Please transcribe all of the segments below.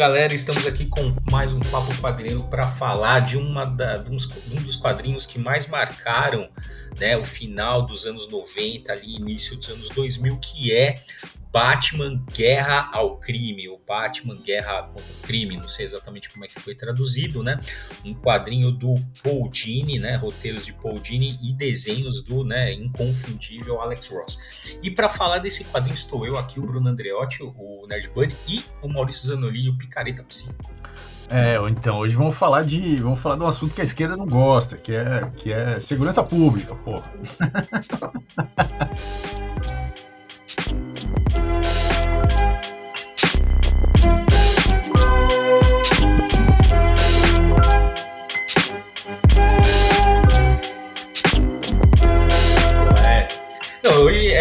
galera, estamos aqui com mais um Papo Quadrinho para falar de, uma da, de, uns, de um dos quadrinhos que mais marcaram né, o final dos anos 90, ali, início dos anos 2000, que é Batman Guerra ao Crime, ou Batman Guerra contra o Crime, não sei exatamente como é que foi traduzido, né? Um quadrinho do Paul Dini, né? Roteiros de Paul Dini e desenhos do né, inconfundível Alex Ross. E para falar desse quadrinho estou eu aqui, o Bruno Andreotti, o Nerd Bunny, e o Maurício Zanolini, o Picareta Psíquico. É, então, hoje vamos falar de. Vamos falar de um assunto que a esquerda não gosta, que é, que é segurança pública, porra.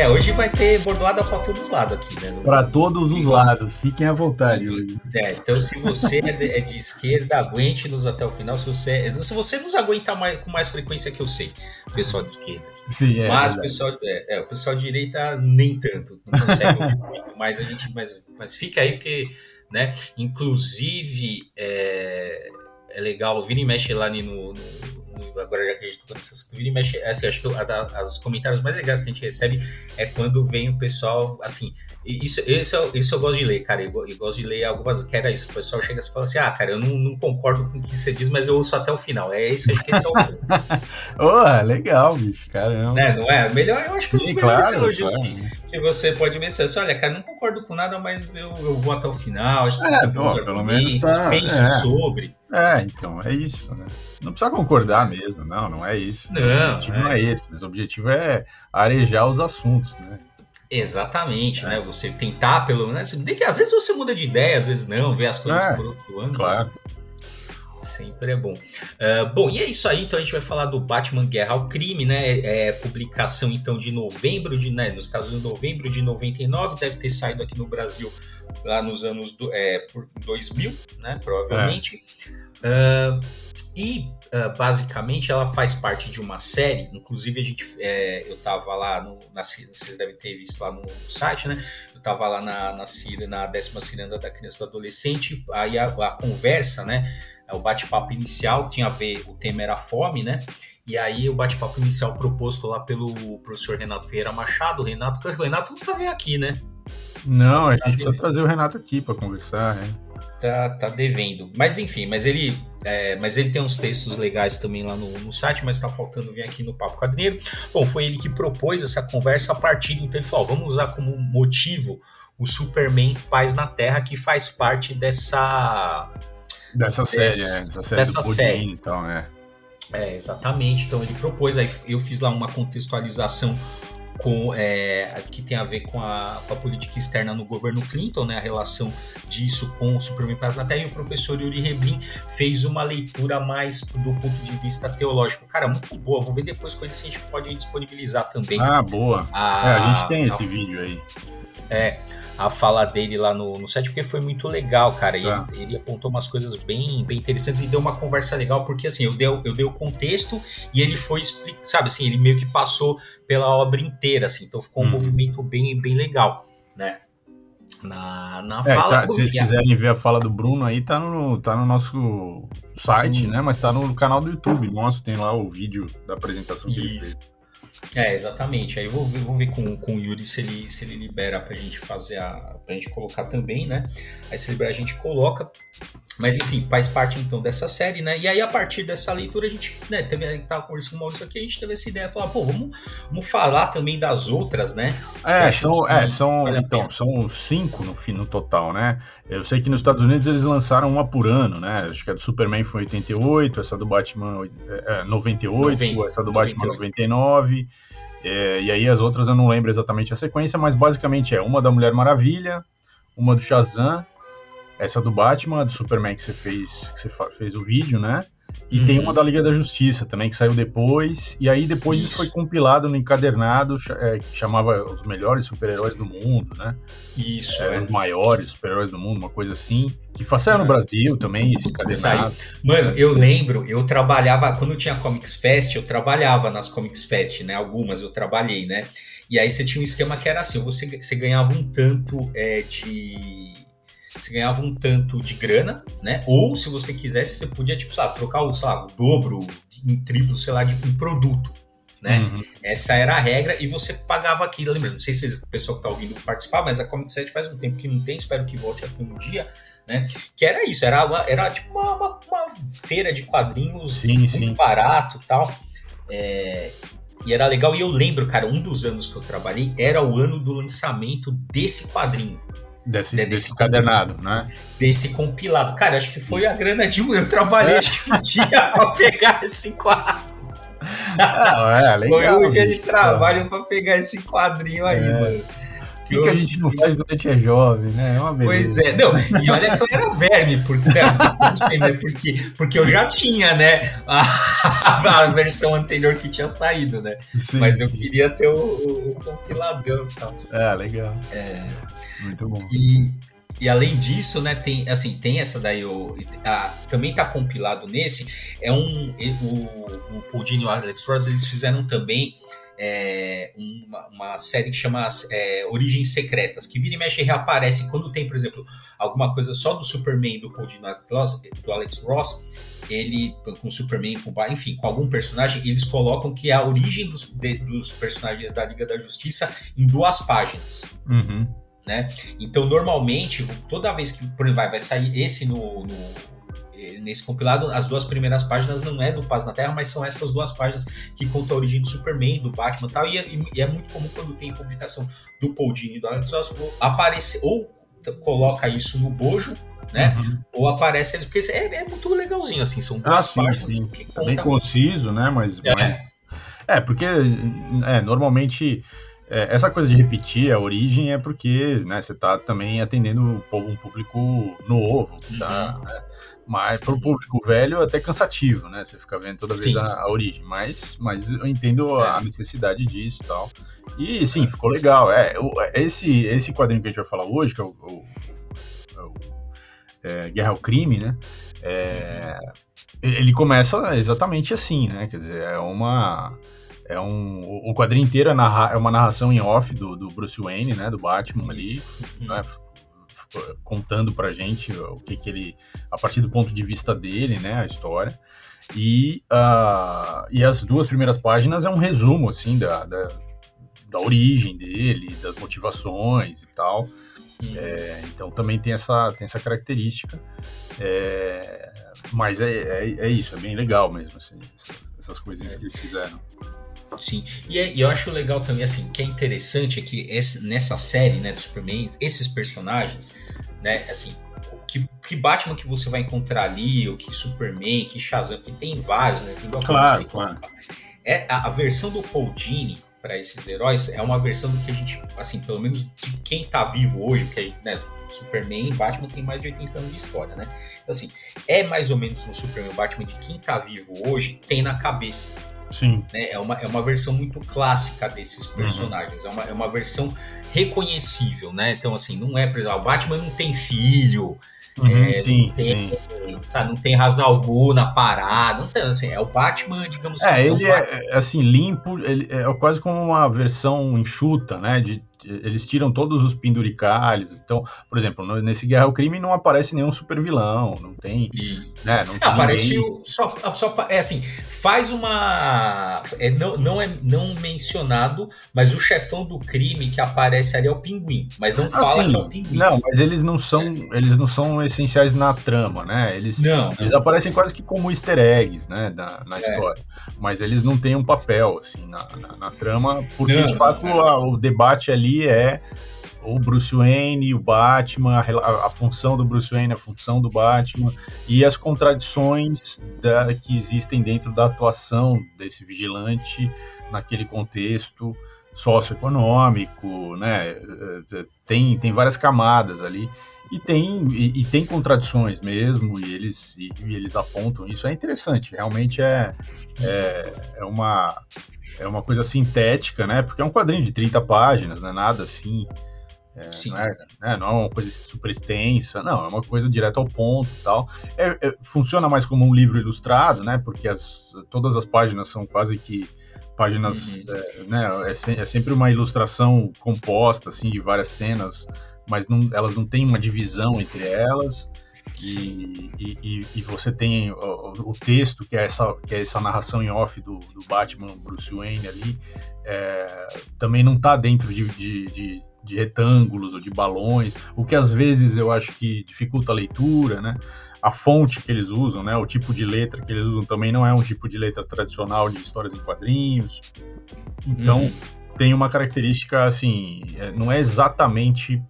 hoje, é, vai ter bordoada para todos os lados aqui, né? Para todos os lados, fiquem à vontade hoje. É, então se você é de, é de esquerda, aguente-nos até o final. Se você, se você nos aguentar mais, com mais frequência que eu sei, pessoal de esquerda. Sim, é, mas o pessoal, é, é, o pessoal de direita nem tanto, não consegue ouvir muito, mas a gente, mas, mas fica aí porque, né? Inclusive é, é legal, vira e mexe lá no, no agora já que a gente tocou nesse assunto, vira e mexe, assim, acho que os comentários mais legais que a gente recebe é quando vem o pessoal, assim, isso, isso, isso eu gosto de ler, cara, eu, eu gosto de ler algumas, que era isso, o pessoal chega e fala assim, ah, cara, eu não, não, concordo com o que você diz, mas eu ouço até o final, é isso, acho que esse é o ponto. oh, legal, bicho, caramba. Né, não é? Melhor, eu acho que é um dos melhores claro, elogios claro. que, que você pode ver, assim, olha, cara, não concordo com nada, mas eu, eu vou até o final, acho que é, você tem bom, pelo menos tá, penso é. sobre. É, então, é isso, né? Não precisa concordar mesmo, não, não é isso. Não, o objetivo é. não é esse, mas o objetivo é arejar os assuntos, né? Exatamente, é. né? Você tentar, pelo menos. Né? que às vezes você muda de ideia, às vezes não, vê as coisas é, por outro ângulo. Claro. Sempre é bom. Uh, bom, e é isso aí. Então a gente vai falar do Batman Guerra ao Crime, né? É, publicação então de novembro de, né, nos Estados Unidos, novembro de 99, deve ter saído aqui no Brasil lá nos anos do, é, por 2000, né? Provavelmente. É. Uh, e uh, basicamente ela faz parte de uma série. Inclusive a gente, é, eu tava lá no, na, vocês devem ter visto lá no, no site, né? Eu tava lá na, na, na décima ciranda da criança e do adolescente. Aí a, a conversa, né? O bate-papo inicial tinha a ver, o tema era fome, né? E aí o bate-papo inicial proposto lá pelo professor Renato Ferreira Machado. O Renato, o Renato nunca veio aqui, né? Não, a gente precisa trazer o Renato aqui para conversar, né? Tá, tá devendo. Mas enfim, mas ele, é, mas ele tem uns textos legais também lá no, no site, mas tá faltando vir aqui no Papo Quadrinheiro. Bom, foi ele que propôs essa conversa a partir, então ele falou, vamos usar como motivo o Superman Paz na Terra, que faz parte dessa... Dessa série, é, dessa série. Dessa série. então, é. É, exatamente. Então ele propôs, aí eu fiz lá uma contextualização com, é, que tem a ver com a, com a, política externa no governo Clinton, né, a relação disso com o Superman Paz na Terra, e o professor Yuri Reblin fez uma leitura mais do ponto de vista teológico. Cara, muito boa, vou ver depois com ele se a gente pode disponibilizar também. Ah, boa. A, é, a gente tem esse a, vídeo aí. É, a fala dele lá no, no site, porque foi muito legal, cara. Tá. Ele, ele, apontou umas coisas bem, bem interessantes e deu uma conversa legal, porque assim, eu dei, eu dei o contexto e ele foi explicar, sabe assim, ele meio que passou pela obra inteira, assim, então ficou um hum. movimento bem, bem legal, né? Na, na é, fala. Tá, se vocês quiserem ver a fala do Bruno aí, tá no, tá no nosso site, hum. né? Mas tá no canal do YouTube nosso, tem lá o vídeo da apresentação que Isso. ele fez. É, exatamente. Aí eu vou ver, vou ver com, com o Yuri se ele, se ele libera pra gente fazer a. pra gente colocar também, né? Aí se liberar a gente coloca. Mas enfim, faz parte então dessa série, né? E aí a partir dessa leitura a gente, né, teve, a gente tava conversando com o Maurício aqui, a gente teve essa ideia de falar, pô, vamos, vamos falar também das outras, né? É, são, é, são, então, são cinco no, no total, né? Eu sei que nos Estados Unidos eles lançaram uma por ano, né? Acho que a do Superman foi 88, essa do Batman é, 98, 90, essa do 98. Batman 99. É, e aí as outras eu não lembro exatamente a sequência, mas basicamente é uma da Mulher Maravilha, uma do Shazam essa do Batman, do Superman que você fez, que você fez o vídeo, né? E uhum. tem uma da Liga da Justiça também, que saiu depois. E aí depois isso, isso foi compilado no encadernado é, que chamava Os Melhores Super-Heróis do Mundo, né? Isso. É, é. Os maiores super-heróis do mundo, uma coisa assim. Que saiu no Brasil também, esse encadernado. Saiu. Mano, eu lembro, eu trabalhava, quando tinha Comics Fest, eu trabalhava nas Comics Fest, né? Algumas eu trabalhei, né? E aí você tinha um esquema que era assim, você, você ganhava um tanto é, de você ganhava um tanto de grana, né? Ou se você quisesse, você podia, tipo, sabe, trocar o, sabe, o dobro, em triplo, sei lá, de um produto. Né? Uhum. Essa era a regra e você pagava aquilo. Lembrando, não sei se o pessoal que está ouvindo participar, mas a Comic 7 faz um tempo que não tem, espero que volte aqui um dia, né? Que era isso, era, uma, era tipo uma, uma, uma feira de quadrinhos sim, muito sim. barato tal. É, e era legal, e eu lembro, cara, um dos anos que eu trabalhei era o ano do lançamento desse quadrinho. Desse, né, desse, desse cadernado, né? Desse compilado. Cara, acho que foi a grana de um. Eu trabalhei é. acho que um dia pra pegar esse quadro. É, legal, foi um dia de trabalho pra pegar esse quadrinho aí, é. mano. O que, que, a gente não faz quando a gente é jovem, né? É uma beleza. Pois é, não, e olha que eu era verme, porque, né, não sei, né, porque, porque eu já tinha, né, a, a versão anterior que tinha saído, né? Sim, Mas eu queria ter o, o, o compiladão e tal. É, legal. É, muito bom. E, e além disso, né, tem assim, tem essa daí, o, a, também tá compilado nesse, é um, o, o e o Alex Ross, eles fizeram também é, uma, uma, série que chama é, Origens Secretas, que vira e mexe reaparece quando tem, por exemplo, alguma coisa só do Superman do Paul Dini do Alex Ross, ele com Superman, com enfim, com algum personagem, eles colocam que é a origem dos, de, dos personagens da Liga da Justiça em duas páginas. Uhum né? Então, normalmente, toda vez que por vai, vai sair esse no, no, eh, nesse compilado, as duas primeiras páginas não é do Paz na Terra, mas são essas duas páginas que contam a origem do Superman, do Batman e tal. E, é, e é muito comum quando tem publicação do Paul Dini e do Alex Ross aparecer ou coloca isso no bojo, né? Uhum. Ou aparece porque é, é, muito legalzinho assim, são duas ah, sim, páginas sim. que é bem conciso, né? Mas é, mas... é porque é, normalmente é, essa coisa de repetir a origem é porque né, você está também atendendo um público novo, tá, uhum. né? mas para o público velho é até cansativo, né? Você fica vendo toda vez a, a, origem, mas, mas eu entendo é. a necessidade disso e tal. E sim, ficou legal. É, esse, esse quadrinho que a gente vai falar hoje, que é o, o, o é, Guerra ao Crime, né? É, ele começa exatamente assim, né? Quer dizer, é uma é um, o quadrinho inteiro é, narra, é uma narração em off do, do Bruce Wayne, né, do Batman ali, né, contando pra gente o que que ele, a partir do ponto de vista dele, né, a história. E, uh, e as duas primeiras páginas é um resumo, assim, da, da, da origem dele, das motivações e tal. É, então também tem essa, tem essa característica. É, mas é, é, é, isso, é bem legal mesmo, assim, essas, essas coisinhas que eles fizeram. Sim, e, é, e, eu acho legal também, assim, que é interessante é que esse, nessa série, né, do Superman, esses personagens, né, assim, que, que Batman que você vai encontrar ali, o que Superman, que Shazam, que tem vários, né, tem claro, claro. É, a, a, versão do Paul Dini para esses heróis é uma versão do que a gente, assim, pelo menos de quem tá vivo hoje, porque né, Superman e Batman tem mais de 80 anos de história, né? Então, assim, é mais ou menos um Superman e Batman de quem tá vivo hoje tem na cabeça. Sim. Né? É, uma, é uma versão muito clássica desses uhum. personagens. Uhum. É, uma, é uma versão reconhecível, né? Então, assim, não é, por exemplo, o Batman não tem filho. Uhum, é, sim, não tem, sim. Sabe, não tem Razalgu na parada, não tem, assim, é o Batman, digamos é, assim. É, ele é, é, assim, limpo, ele é quase como uma versão enxuta, né, de, eles tiram todos os penduricalhos. Então, por exemplo, nesse Guerra ao Crime não aparece nenhum super vilão, não tem. E... Né, não tem aparece ninguém... só, só. É assim, faz uma. É, não, não é não mencionado, mas o chefão do crime que aparece ali é o pinguim. Mas não fala assim, que é o pinguim. Não, mas eles não são. É. Eles não são essenciais na trama, né? Eles, não, eles não. aparecem quase que como easter eggs, né? Na, na é. história. Mas eles não têm um papel, assim, na, na, na trama, porque de fato a, o debate ali ali é o Bruce Wayne, o Batman, a, a, função do Bruce Wayne, a função do Batman e as contradições da, que existem dentro da atuação desse vigilante naquele contexto socioeconômico, né? Tem, tem várias camadas ali e tem e, e tem contradições mesmo e eles e, e, eles apontam isso é interessante realmente é, é, é uma é uma coisa sintética, né? Porque é um quadrinho de 30 páginas, não é nada assim. É, não, é, né? não, é, uma coisa super extensa, não, é uma coisa direto ao ponto e tal. É, é, funciona mais como um livro ilustrado, né? Porque as, todas as páginas são quase que páginas, uhum. É, né? É, é, sempre uma ilustração composta, assim, de várias cenas mas não, elas não têm uma divisão entre elas. E, e, e, você tem o, o, texto, que é, essa, que é essa narração em off do, do Batman Bruce Wayne ali, é, também não está dentro de, de, de, de, retângulos ou de balões, o que às vezes eu acho que dificulta a leitura, né? A fonte que eles usam, né? O tipo de letra que eles usam também não é um tipo de letra tradicional de histórias em quadrinhos. Então, uhum. tem uma característica assim, é, não é exatamente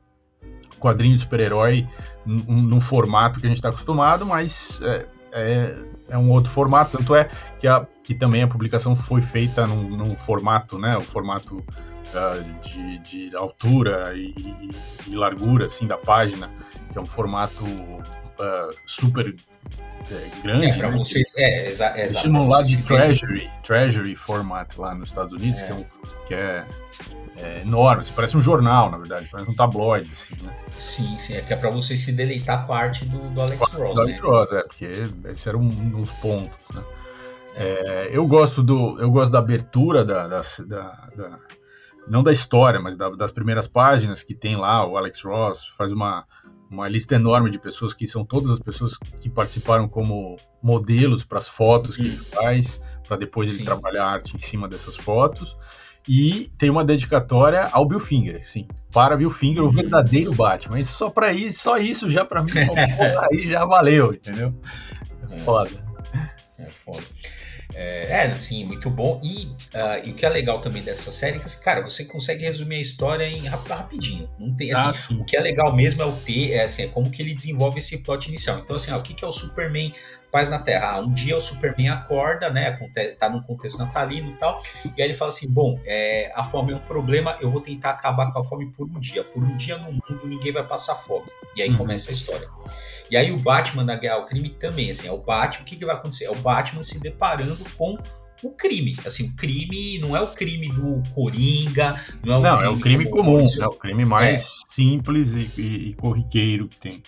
quadrinho de super-herói num, formato que a gente está acostumado, mas é, é, é, um outro formato. Tanto é que, a, que também a publicação foi feita num, num formato, né? O formato uh, de, de, altura e, e, largura assim, da página, que é um formato uh, super é, grande. É, para né? vocês, é, exa chamam lá de Treasury, Treasury Format lá nos Estados Unidos, é. que é, um, que é é, enorme, assim, parece um jornal, na verdade, parece um tabloide, assim, né? Sim, sim, é que é pra você se deleitar com a arte do, do Alex Ross, do Alex né? Ross, é, porque esse era um dos pontos, né? É, eu gosto do eu gosto da abertura da, da, da, da não da história, mas da, das primeiras páginas que tem lá o Alex Ross faz uma uma lista enorme de pessoas que são todas as pessoas que participaram como modelos para as fotos que ele faz, para depois Sim. ele trabalhar a arte em cima dessas fotos. E tem uma dedicatória ao Bill Finger, sim. Para Bill Finger, o uhum. verdadeiro Batman. Isso só para isso, só isso já para mim, aí já valeu, entendeu? É foda. É foda. É, é, sim, muito bom. E, uh, e o que é legal também dessa série é que, cara, você consegue resumir a história em rapidinho. Não tem, assim, ah, o que é legal mesmo é o ter, é, assim, é como que ele desenvolve esse plot inicial. Então, assim, ó, o que, que é o Superman paz na Terra? Ah, um dia o Superman acorda, né, tá num contexto natalino e tal, e aí ele fala assim, bom, é, a fome é um problema, eu vou tentar acabar com a fome por um dia. Por um dia no mundo ninguém vai passar fome. E aí uhum. começa a história. E aí o Batman da Guerra ao Crime também, assim, é o Batman, o que, que vai acontecer? É o Batman se deparando com o crime. Assim, o crime não é o crime do Coringa, não é o não, crime, é o crime comum, é o crime mais é. simples e, e, e, corriqueiro que tem.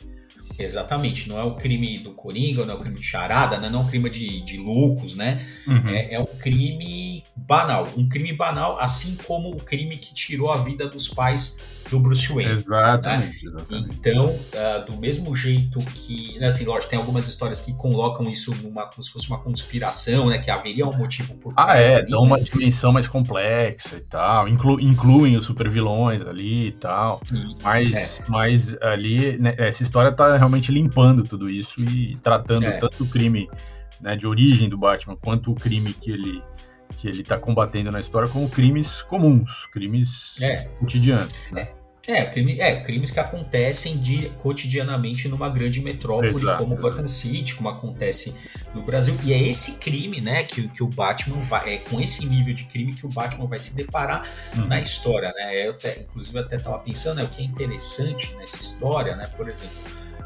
Exatamente, não é o crime do Coringa, não é o crime de charada, né? não é um crime de, de loucos, né? Uhum. É, é um crime banal. Um crime banal, assim como o crime que tirou a vida dos pais do Bruce Wayne. Exatamente. Né? exatamente. Então, uh, do mesmo jeito que, né, assim, lógico, tem algumas histórias que colocam isso numa, como se fosse uma conspiração, né, que haveria um motivo por Ah, é, ali, dão uma dimensão mais complexa e tal, inclu, incluem os supervilões ali e tal, e, mas, é. mas ali, né, essa história tá realmente limpando tudo isso e tratando é. tanto o crime né, de origem do Batman quanto o crime que ele que ele está combatendo na história como crimes comuns, crimes é. cotidianos. Né? É. É, crime, é, crimes que acontecem de, cotidianamente numa grande metrópole exato, como Gotham City, como acontece no Brasil. E é esse crime, né, que, que o Batman vai. É com esse nível de crime que o Batman vai se deparar hum. na história, né? Eu até, inclusive, até estava pensando, né, o que é interessante nessa história, né? Por exemplo,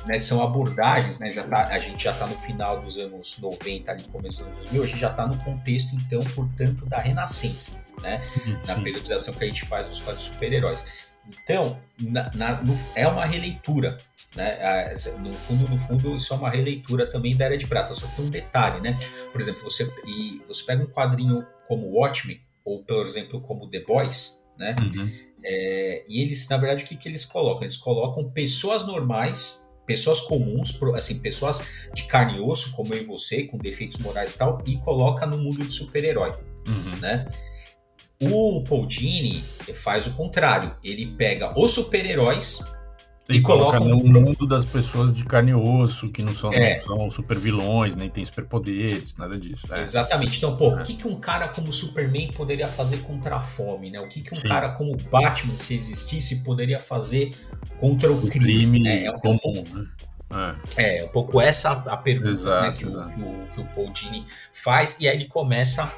né, são abordagens, né? Já tá, a gente já está no final dos anos 90, ali começo dos anos 2000, a gente já está no contexto, então, portanto, da Renascença, né? Uhum, na periodização que a gente faz dos quadros super-heróis. Então, na, na, no, é uma releitura. Né? No fundo, no fundo, isso é uma releitura também da Era de Prata. Só que tem um detalhe, né? Por exemplo, você, e você pega um quadrinho como Watchmen, ou por exemplo, como The Boys, né? Uhum. É, e eles, na verdade, o que, que eles colocam? Eles colocam pessoas normais, pessoas comuns, assim, pessoas de carne e osso, como eu e você, com defeitos morais e tal, e coloca no mundo de super-herói, uhum. né? O Paul Dini faz o contrário. Ele pega os super-heróis e, e coloca no mundo das pessoas de carne e osso, que não são, é. são super vilões, nem tem superpoderes, nada disso. É. Exatamente. Então, pô, é. o que, que um cara como Superman poderia fazer contra a fome, né? O que, que um Sim. cara como Batman, se existisse, poderia fazer contra o, o crime? crime né? É um comum, pouco, né? É. é, um pouco essa a pergunta exato, né, que, o, que, o, que o Paul Dini faz, e aí ele começa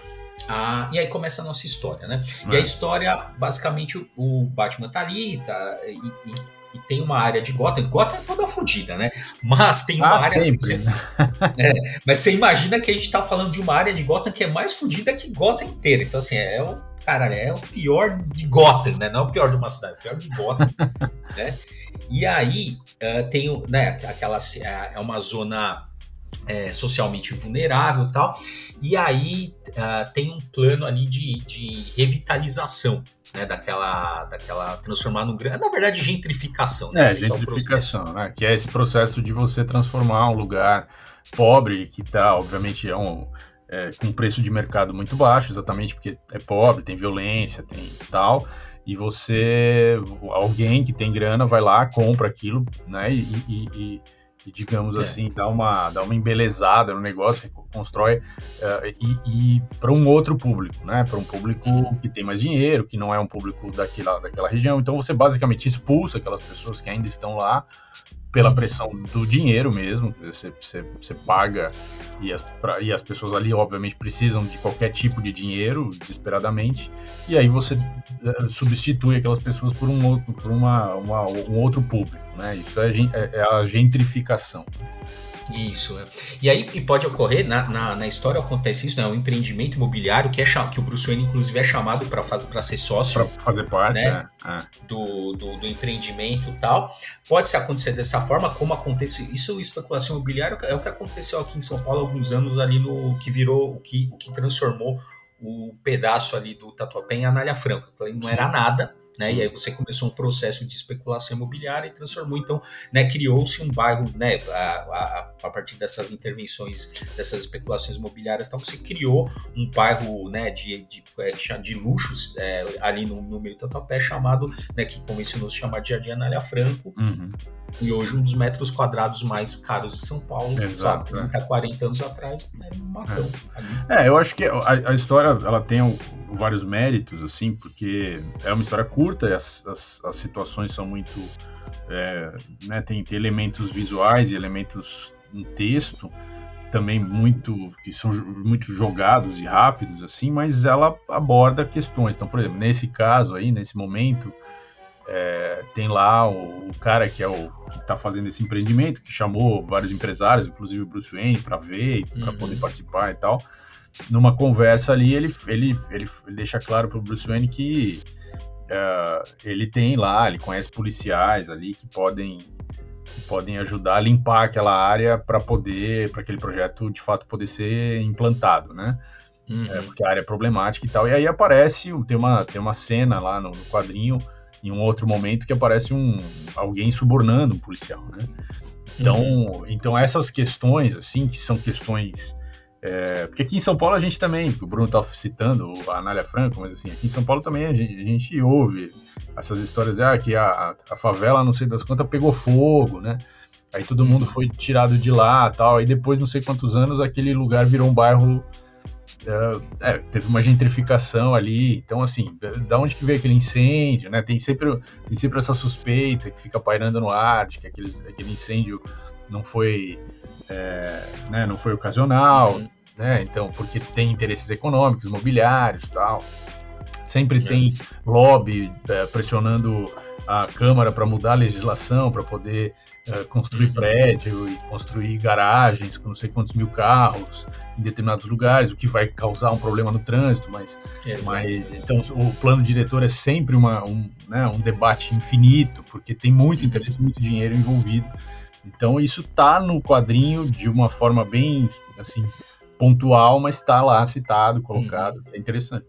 ah, e aí começa a nossa história, né? É. E a é. história, basicamente, o, Batman tá ali, tá, e, e, e, tem uma área de Gotham. Gotham é toda fodida, né? Mas tem uma ah, área. Sempre. É, mas você imagina que a gente tá falando de uma área de Gotham que é mais fodida que Gotham inteira. Então, assim, é o. Cara, é o pior de Gotham, né? Não é o pior de uma cidade, é o pior de Gotham, né? E aí uh, tem né, aquela. É uma zona é, socialmente vulnerável e tal. E aí uh, tem um plano ali de, de revitalização, né, daquela, daquela transformar num grande, na verdade gentrificação, né, é, gentrificação, é né, que é esse processo de você transformar um lugar pobre que está, obviamente, é um é, com preço de mercado muito baixo, exatamente porque é pobre, tem violência, tem tal, e você, alguém que tem grana vai lá, compra aquilo, né, e, e, e e digamos é. assim, dá uma, dá uma embelezada no negócio, constrói uh, e, e para um outro público, né? Para um público uhum. que tem mais dinheiro, que não é um público daquela, daquela região. Então você basicamente expulsa aquelas pessoas que ainda estão lá pela pressão do dinheiro mesmo, você, você, você paga e as, pra, e as pessoas ali, obviamente, precisam de qualquer tipo de dinheiro, desesperadamente, e aí você uh, substitui aquelas pessoas por um outro, por uma, uma um outro público, né? Isso é, é, é a gentrificação. Isso, é. E aí e pode ocorrer, na, na, na, história acontece isso, né? O empreendimento imobiliário, que, é, que o Bruce Wayne, inclusive, é chamado para ser sócio. Para fazer parte, né? É, é. Do, do, do, empreendimento e tal. Pode se acontecer dessa forma, como acontece. Isso, especulação imobiliária, é o que aconteceu aqui em São Paulo há alguns anos, ali no. que virou, o que, o que transformou o pedaço ali do Tatuapé em Anália Franco. Não era nada né? E aí você começou um processo de especulação imobiliária e transformou, então, né, criou-se um bairro, né, a, a, a, partir dessas intervenções, dessas especulações imobiliárias, então você criou um bairro, né, de, de, é, de, de luxos é, ali no, no meio do Tatuapé, chamado, né, que começou a se chamar de Jardim Anália Franco, uhum. e hoje um dos metros quadrados mais caros de São Paulo, Exato, sabe, 30, 40 anos atrás, era um matão. É. é, eu acho que a, a história, ela tem um, vários méritos, assim, porque é uma história curta e as, as, as situações são muito. É, né, tem, tem, elementos visuais e elementos em texto também muito que são muito jogados e rápidos assim mas ela aborda questões então por exemplo nesse caso aí nesse momento é, tem lá o, o, cara que é o que está fazendo esse empreendimento que chamou vários empresários inclusive o Bruce Wayne para ver para uhum. poder participar e tal numa conversa ali, ele, ele, ele, ele deixa claro para o Bruce Wayne que uh, ele tem lá, ele conhece policiais ali que podem, que podem ajudar a limpar aquela área para poder, para aquele projeto de fato poder ser implantado, né? Uhum. É, porque a área é problemática e tal. E aí aparece, tem uma, tem uma cena lá no, no quadrinho, em um outro momento, que aparece um alguém subornando um policial, né? Então, uhum. então essas questões, assim, que são questões é, porque aqui em São Paulo a gente também, o Bruno estava citando a Anália Franco, mas assim, aqui em São Paulo também a gente, a gente ouve essas histórias de ah, que a, a, favela, não sei das quantas, pegou fogo, né? Aí todo mundo uhum. foi tirado de lá tal. Aí depois, não sei quantos anos, aquele lugar virou um bairro. É, é, teve uma gentrificação ali. Então, assim, da onde que veio aquele incêndio, né? Tem sempre, tem sempre essa suspeita que fica pairando no ar de que aquele, aquele incêndio não foi é, né, não foi ocasional, uhum. Né? Então, porque tem interesses econômicos, imobiliários, tal. Sempre tem lobby é, pressionando a Câmara para mudar a legislação, para poder é, construir uhum. prédio e construir garagens com não sei quantos mil carros em determinados lugares, o que vai causar um problema no trânsito, mas, mas então o plano diretor é sempre uma, um, né, um debate infinito, porque tem muito interesse, muito dinheiro envolvido. Então isso tá no quadrinho de uma forma bem assim pontual, mas está lá citado, colocado. Uhum. É interessante.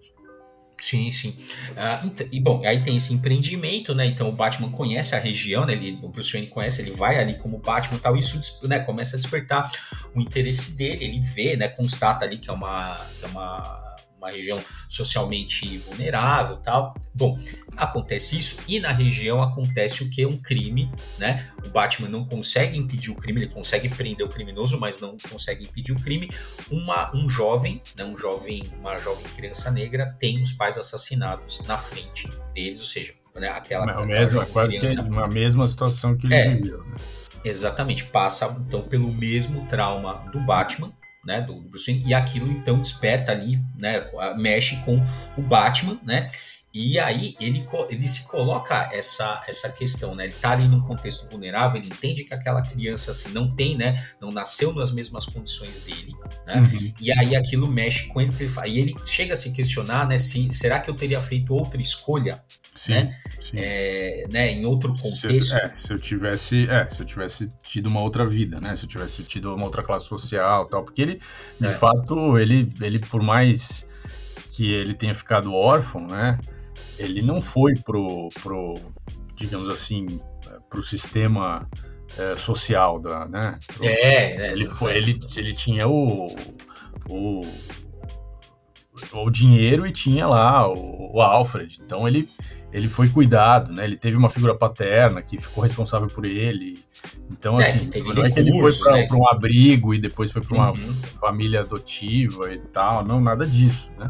Sim, sim. Uh, então, e bom, aí tem esse empreendimento, né? Então o Batman conhece a região, né? Ele, o Bruce Wayne conhece, ele vai ali como Batman e tal. Isso né, começa a despertar o interesse dele. Ele vê, né? Constata ali que é uma, que é uma uma região socialmente vulnerável tal. Bom, acontece isso e na região acontece o que? Um crime, né? O Batman não consegue impedir o crime, ele consegue prender o criminoso, mas não consegue impedir o crime. Uma, um jovem, né, um jovem, uma jovem criança negra tem os pais assassinados na frente deles, ou seja, né, aquela, aquela mesma, quase criança, que a mesma situação que ele é, viveu. Né? Exatamente, passa então pelo mesmo trauma do Batman, né, do Bruce Wayne, e aquilo então desperta ali, né, mexe com o Batman, né, E aí ele, ele se coloca essa, essa questão, né? Ele tá ali num contexto vulnerável, ele entende que aquela criança assim não tem, né? Não nasceu nas mesmas condições dele, né? Uhum. E aí aquilo mexe com ele, e ele chega a se questionar, né? Se será que eu teria feito outra escolha, sim, né? Sim. É, né? Em outro contexto. Se eu, é, se eu tivesse, é, se eu tivesse tido uma outra vida, né? Se eu tivesse tido uma outra classe social, tal, porque ele, de é. fato, ele, ele por mais que ele tenha ficado órfão, né? ele não foi pro, pro digamos assim, pro sistema é, social da, né? Pro, é, é, ele foi, ele, ele tinha o, o o dinheiro e tinha lá o, o, Alfred. Então ele, ele foi cuidado, né? Ele teve uma figura paterna que ficou responsável por ele. Então, é, assim, não é que ele foi para né? um abrigo e depois foi para uma uhum. família adotiva e tal. Não, nada disso, né?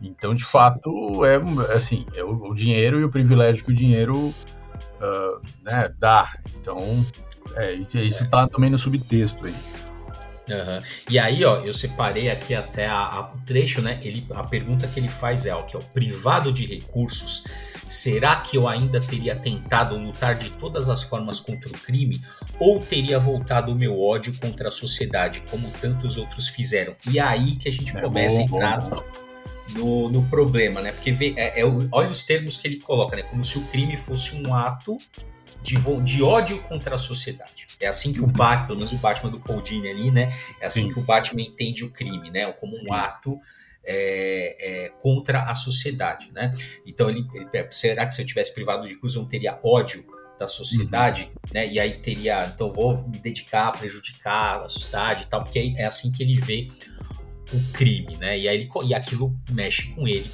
Então, de fato, é assim, é o, o dinheiro e o privilégio que o dinheiro uh, né, dá. Então, é, isso está é. também no subtexto aí. Uhum. E aí, ó, eu separei aqui até a, a, o trecho, né? Ele, a pergunta que ele faz é, ó, que é o privado de recursos. Será que eu ainda teria tentado lutar de todas as formas contra o crime ou teria voltado o meu ódio contra a sociedade, como tantos outros fizeram? E é aí que a gente é começa bom, a entrar bom no, no problema, né? Porque vê, é, é, olha os termos que ele coloca, né? Como se o crime fosse um ato de, de ódio contra a sociedade. É assim que o Batman, pelo menos o Batman do Paul Dini ali, né? É assim Sim. que o Batman entende o crime, né? Como um ato é, é, contra a sociedade, né? Então ele, ele, será que se eu tivesse privado de cruz eu não teria ódio da sociedade, uhum. né? E aí teria, então vou me dedicar a prejudicar a sociedade e tal, porque é assim que ele vê o crime, né? E aí ele, e aquilo mexe com ele.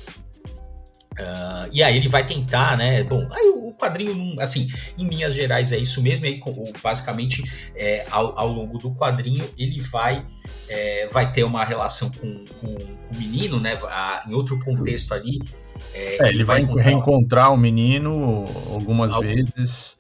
Uh, e aí ele vai tentar, né? Bom, aí o quadrinho, assim, em linhas gerais é isso mesmo. Aí, basicamente, é, ao, ao, longo do quadrinho, ele vai é, vai ter uma relação com, com, com o menino, né? A, em outro contexto ali. É, ele, ele, vai, vai reencontrar o menino algumas vezes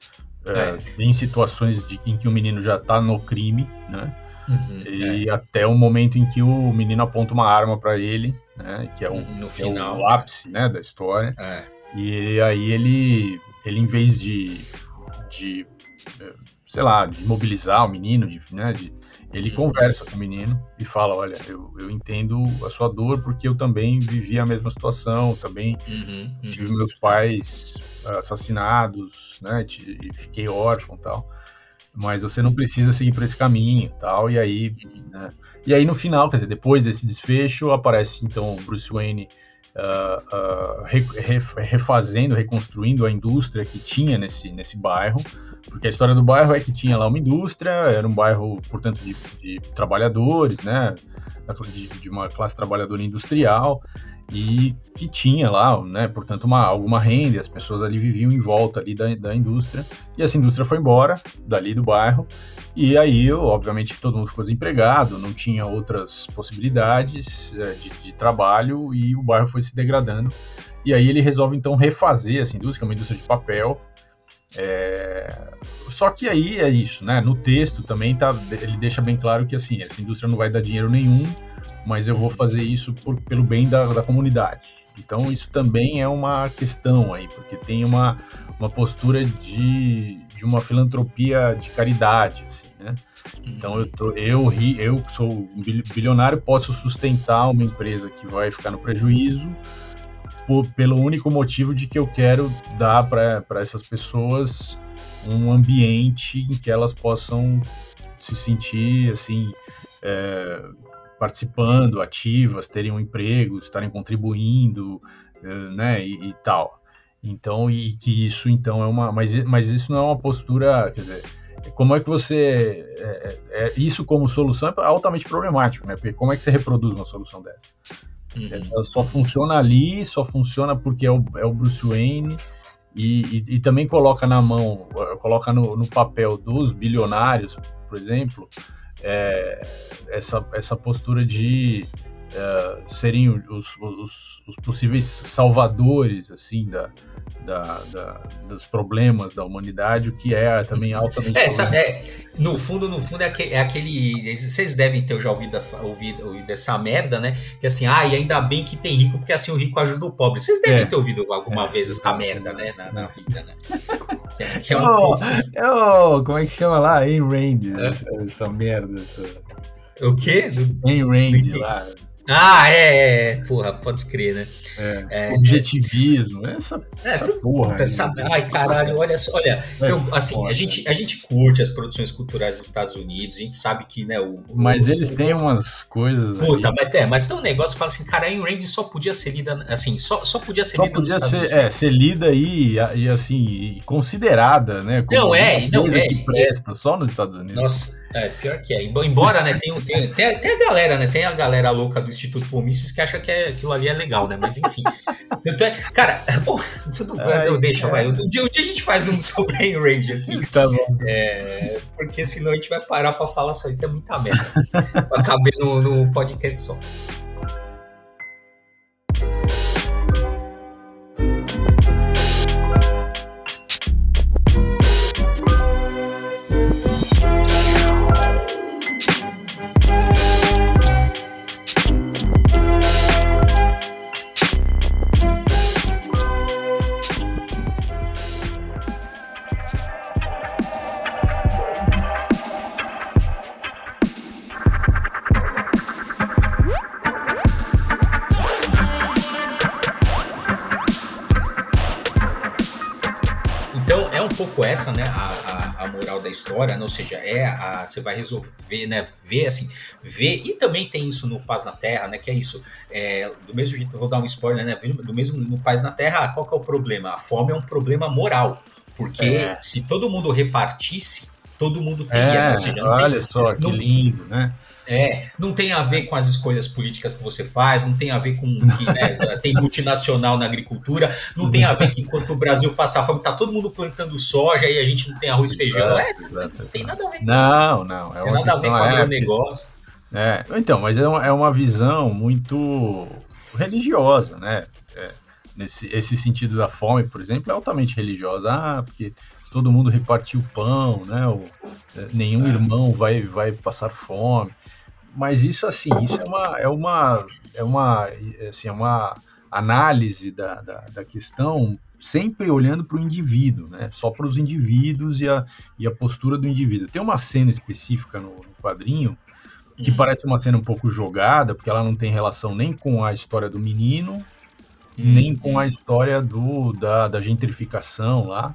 é, é. em situações de, em que o menino já está no crime, né? Uhum, e é. até o momento em que o menino aponta uma arma para ele, né? Que é o, no que final, é ápice, né, da história. É. E aí ele, ele em vez de, de sei lá, de mobilizar o menino, de, né, de, ele uhum. conversa com o menino e fala, olha, eu, eu entendo a sua dor porque eu também vivi a mesma situação, também uhum, uhum. tive meus pais assassinados, né, e fiquei órfão e tal mas você não precisa seguir por esse caminho tal, e aí, né? E aí no final, quer dizer, depois desse desfecho, aparece então Bruce Wayne uh, uh, re, re, refazendo, reconstruindo a indústria que tinha nesse, nesse bairro, porque a história do bairro é que tinha lá uma indústria, era um bairro, portanto, de, de trabalhadores, né, de, de uma classe trabalhadora industrial, e que tinha lá, né, portanto, uma, alguma renda, as pessoas ali viviam em volta ali da, da indústria, e essa indústria foi embora dali do bairro, e aí, obviamente, todo mundo ficou desempregado, não tinha outras possibilidades é, de, de, trabalho, e o bairro foi se degradando, e aí ele resolve, então, refazer essa indústria, é uma indústria de papel, é... Só que aí é isso, né? No texto também tá, ele deixa bem claro que assim, essa indústria não vai dar dinheiro nenhum, mas eu vou fazer isso por, pelo bem da, da comunidade. Então isso também é uma questão aí, porque tem uma, uma postura de, de uma filantropia de caridade, assim, né? Então eu, tô, eu, eu sou bilionário, posso sustentar uma empresa que vai ficar no prejuízo por, pelo único motivo de que eu quero dar para essas pessoas um ambiente em que elas possam se sentir assim é, participando, ativas, terem um emprego, estarem contribuindo, eh, né, e, e, tal. Então, e que isso então é uma, mas, mas isso não é uma postura, quer dizer, como é que você, é, é, é isso como solução é altamente problemático, né? Porque como é que você reproduz uma solução dessa? Uhum. Só funciona ali, só funciona porque é o, é o Bruce Wayne. E, e, e, também coloca na mão, coloca no, no papel dos bilionários, por exemplo, é, essa, essa postura de uh, serem os, os, os, possíveis salvadores assim da, da, da, dos problemas da humanidade, o que é também altamente. É, sabe, é, no fundo, no fundo é aquele, é aquele, Vocês devem ter já ouvido, ouvido, ouvido essa merda, né? Que assim, ah, e ainda bem que tem rico, porque assim o rico ajuda o pobre. Vocês devem é. ter ouvido alguma é. vez essa merda, né? Na, na vida, né? Que é, é um oh, oh, como é que chama lá? Ayn Rand, essa, essa merda. Essa... O quê? Ayn Rand lá. Ah, é, é, porra, pode crer, né? É, é, objetivismo, essa, é, essa porra. Essa, ai, caralho, olha só, olha, é eu, assim, a gente, a gente curte as produções culturais dos Estados Unidos, a gente sabe que, né, o... Mas eles têm umas coisas... Puta, aí. mas, é, mas tem um negócio que fala assim, cara, a Ayn Rand só podia ser lida, assim, só, só podia ser só lida podia ser, É, ser lida e, e assim, considerada, né? não é, não é. que presta, só nos Estados Unidos. Nossa, é, pior que é. Embora, né, tem, tem, tem, tem, a galera, né, tem a galera louca do Instituto Fomices que acha que é, aquilo ali é legal, né, mas enfim. cara, bom, tudo bem, deixa, vai. Um dia, um dia a gente faz um sobre Range aqui. Tá bom. É, porque senão a gente vai parar pra falar só que é muita merda. pra caber no, no podcast só. Seja, é a, você vai resolver, né, ver assim, ver, e também tem isso no Paz na Terra, né, que é isso, é, do mesmo jeito, eu vou dar um spoiler, né, do mesmo no Paz na Terra, qual que é o problema? A fome é um problema moral, porque é. se todo mundo repartisse, todo mundo teria, é, ou seja, olha tem, só, que lindo, né? É, não tem a ver com as escolhas políticas que você faz, não tem a ver com que né, tem multinacional na agricultura, não tem a ver que enquanto o Brasil passar fome, tá todo mundo plantando soja e a gente não tem arroz e feijão. É, não tem nada a ver com não, isso. Não, não. É tem nada a ver com o agronegócio. É, então, mas é uma, é uma visão muito religiosa, né? É, nesse esse sentido da fome, por exemplo, é altamente religiosa. Ah, porque todo mundo repartiu o pão, né? O, é, nenhum é. irmão vai, vai passar fome mas isso assim, isso é uma é uma é uma assim, é uma análise da, da, da questão sempre olhando para o indivíduo, né? Só para os indivíduos e a, e a postura do indivíduo. Tem uma cena específica no, no quadrinho que hum. parece uma cena um pouco jogada, porque ela não tem relação nem com a história do menino, hum. nem com a história do, da, da gentrificação lá,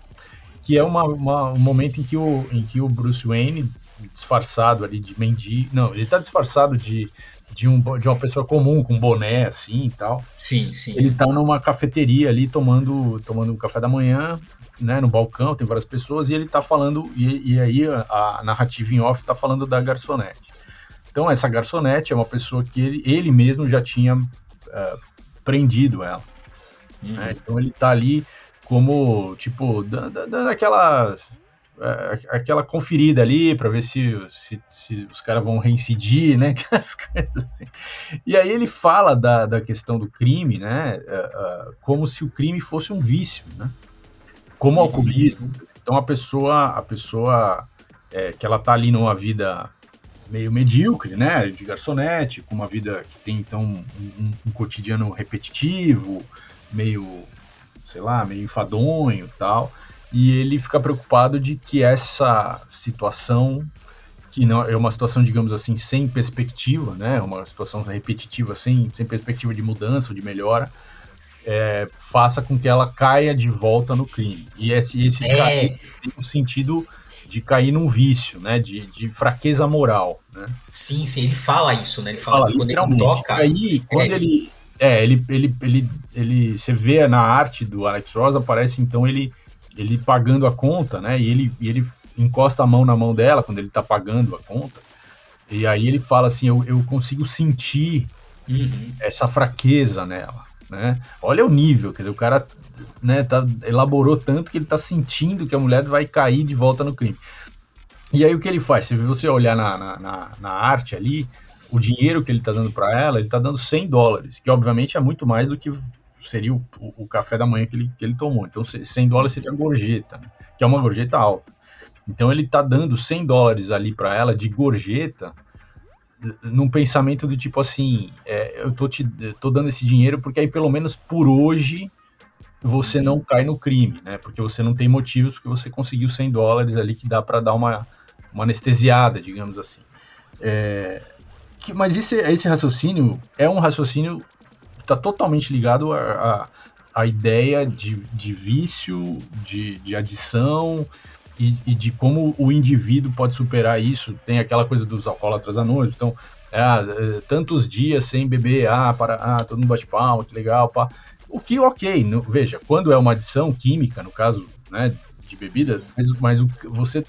que é uma, uma, um momento em que, o, em que o Bruce Wayne disfarçado ali de mendigo. Não, ele tá disfarçado de, de, um, de uma pessoa comum, com boné assim e tal. Sim, sim. Ele tá numa cafeteria ali tomando, tomando um café da manhã, né, no balcão, tem várias pessoas, e ele tá falando, e, e aí a, a, narrativa em off tá falando da garçonete. Então, essa garçonete é uma pessoa que ele, ele mesmo já tinha uh, prendido ela. Uhum. Né? Então, ele tá ali como, tipo, aquela é, aquela conferida ali para ver se, se, se, os caras vão reincidir, né? Assim. E aí ele fala da, da questão do crime, né? Uh, uh, como se o crime fosse um vício, né? Como alcoolismo. Então a pessoa, a pessoa é, que ela tá ali numa vida meio medíocre, né? De garçonete, com uma vida que tem então um, um, um cotidiano repetitivo, meio, sei lá, meio enfadonho, tal e ele fica preocupado de que essa situação que não é uma situação, digamos assim, sem perspectiva, né? Uma situação repetitiva, sem, sem perspectiva de mudança ou de melhora, é, faça com que ela caia de volta no crime. E esse, esse é. tem um sentido de cair num vício, né? De, de fraqueza moral, né? Sim, sim, ele fala isso, né? Ele fala, fala quando ele toca. Aí, quando é... ele. É, ele, ele, ele, ele, você vê na arte do Alex Ross, aparece então ele ele pagando a conta, né? E ele, e ele encosta a mão na mão dela quando ele tá pagando a conta. E aí ele fala assim: eu, eu consigo sentir uhum. essa fraqueza nela, né? Olha o nível, quer dizer, o cara né, tá, elaborou tanto que ele tá sentindo que a mulher vai cair de volta no crime. E aí o que ele faz? Se você olhar na, na, na, na arte ali, o dinheiro que ele está dando para ela, ele está dando 100 dólares, que obviamente é muito mais do que seria o, o, café da manhã que ele, que ele tomou. Então, 100 dólares seria a gorjeta, né? que é uma gorjeta alta. Então, ele está dando 100 dólares ali para ela de gorjeta, num pensamento do tipo assim: é, eu tô, te, tô dando esse dinheiro porque aí pelo menos por hoje você não cai no crime, né? Porque você não tem motivos, porque você conseguiu 100 dólares ali que dá para dar uma, uma anestesiada, digamos assim. É, que, mas esse, esse raciocínio é um raciocínio está totalmente ligado à a, a, ideia de, de vício, de, de adição e, e, de como o indivíduo pode superar isso. Tem aquela coisa dos alcoólatras anônimos, então, é, é, tantos dias sem beber, ah, para, ah, todo mundo bate palma, que legal, pá. O que, ok, no, veja, quando é uma adição química, no caso, né, de bebida, mas, mas o, você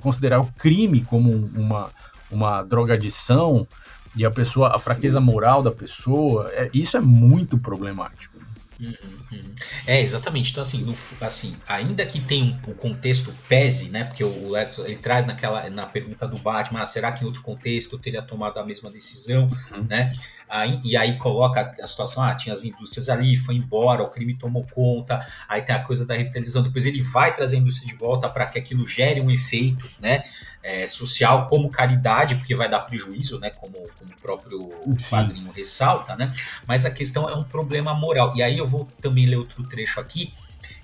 considerar o crime como uma, uma drogadição e a pessoa, a fraqueza moral da pessoa, é, isso é muito problemático. Uhum, uhum. É, exatamente. Então, assim, no, assim ainda que tenha um, um, contexto pese, né? Porque o Lex ele traz naquela na pergunta do Batman, ah, será que em outro contexto eu teria tomado a mesma decisão, uhum. né? Aí, e aí coloca a situação, ah, tinha as indústrias ali, foi embora, o crime tomou conta, aí tem a coisa da revitalização, depois ele vai trazer a indústria de volta para que aquilo gere um efeito, né? É, social como caridade, porque vai dar prejuízo, né? Como, como o próprio Sim. quadrinho ressalta, né? Mas a questão é um problema moral. E aí eu vou também ler outro trecho aqui,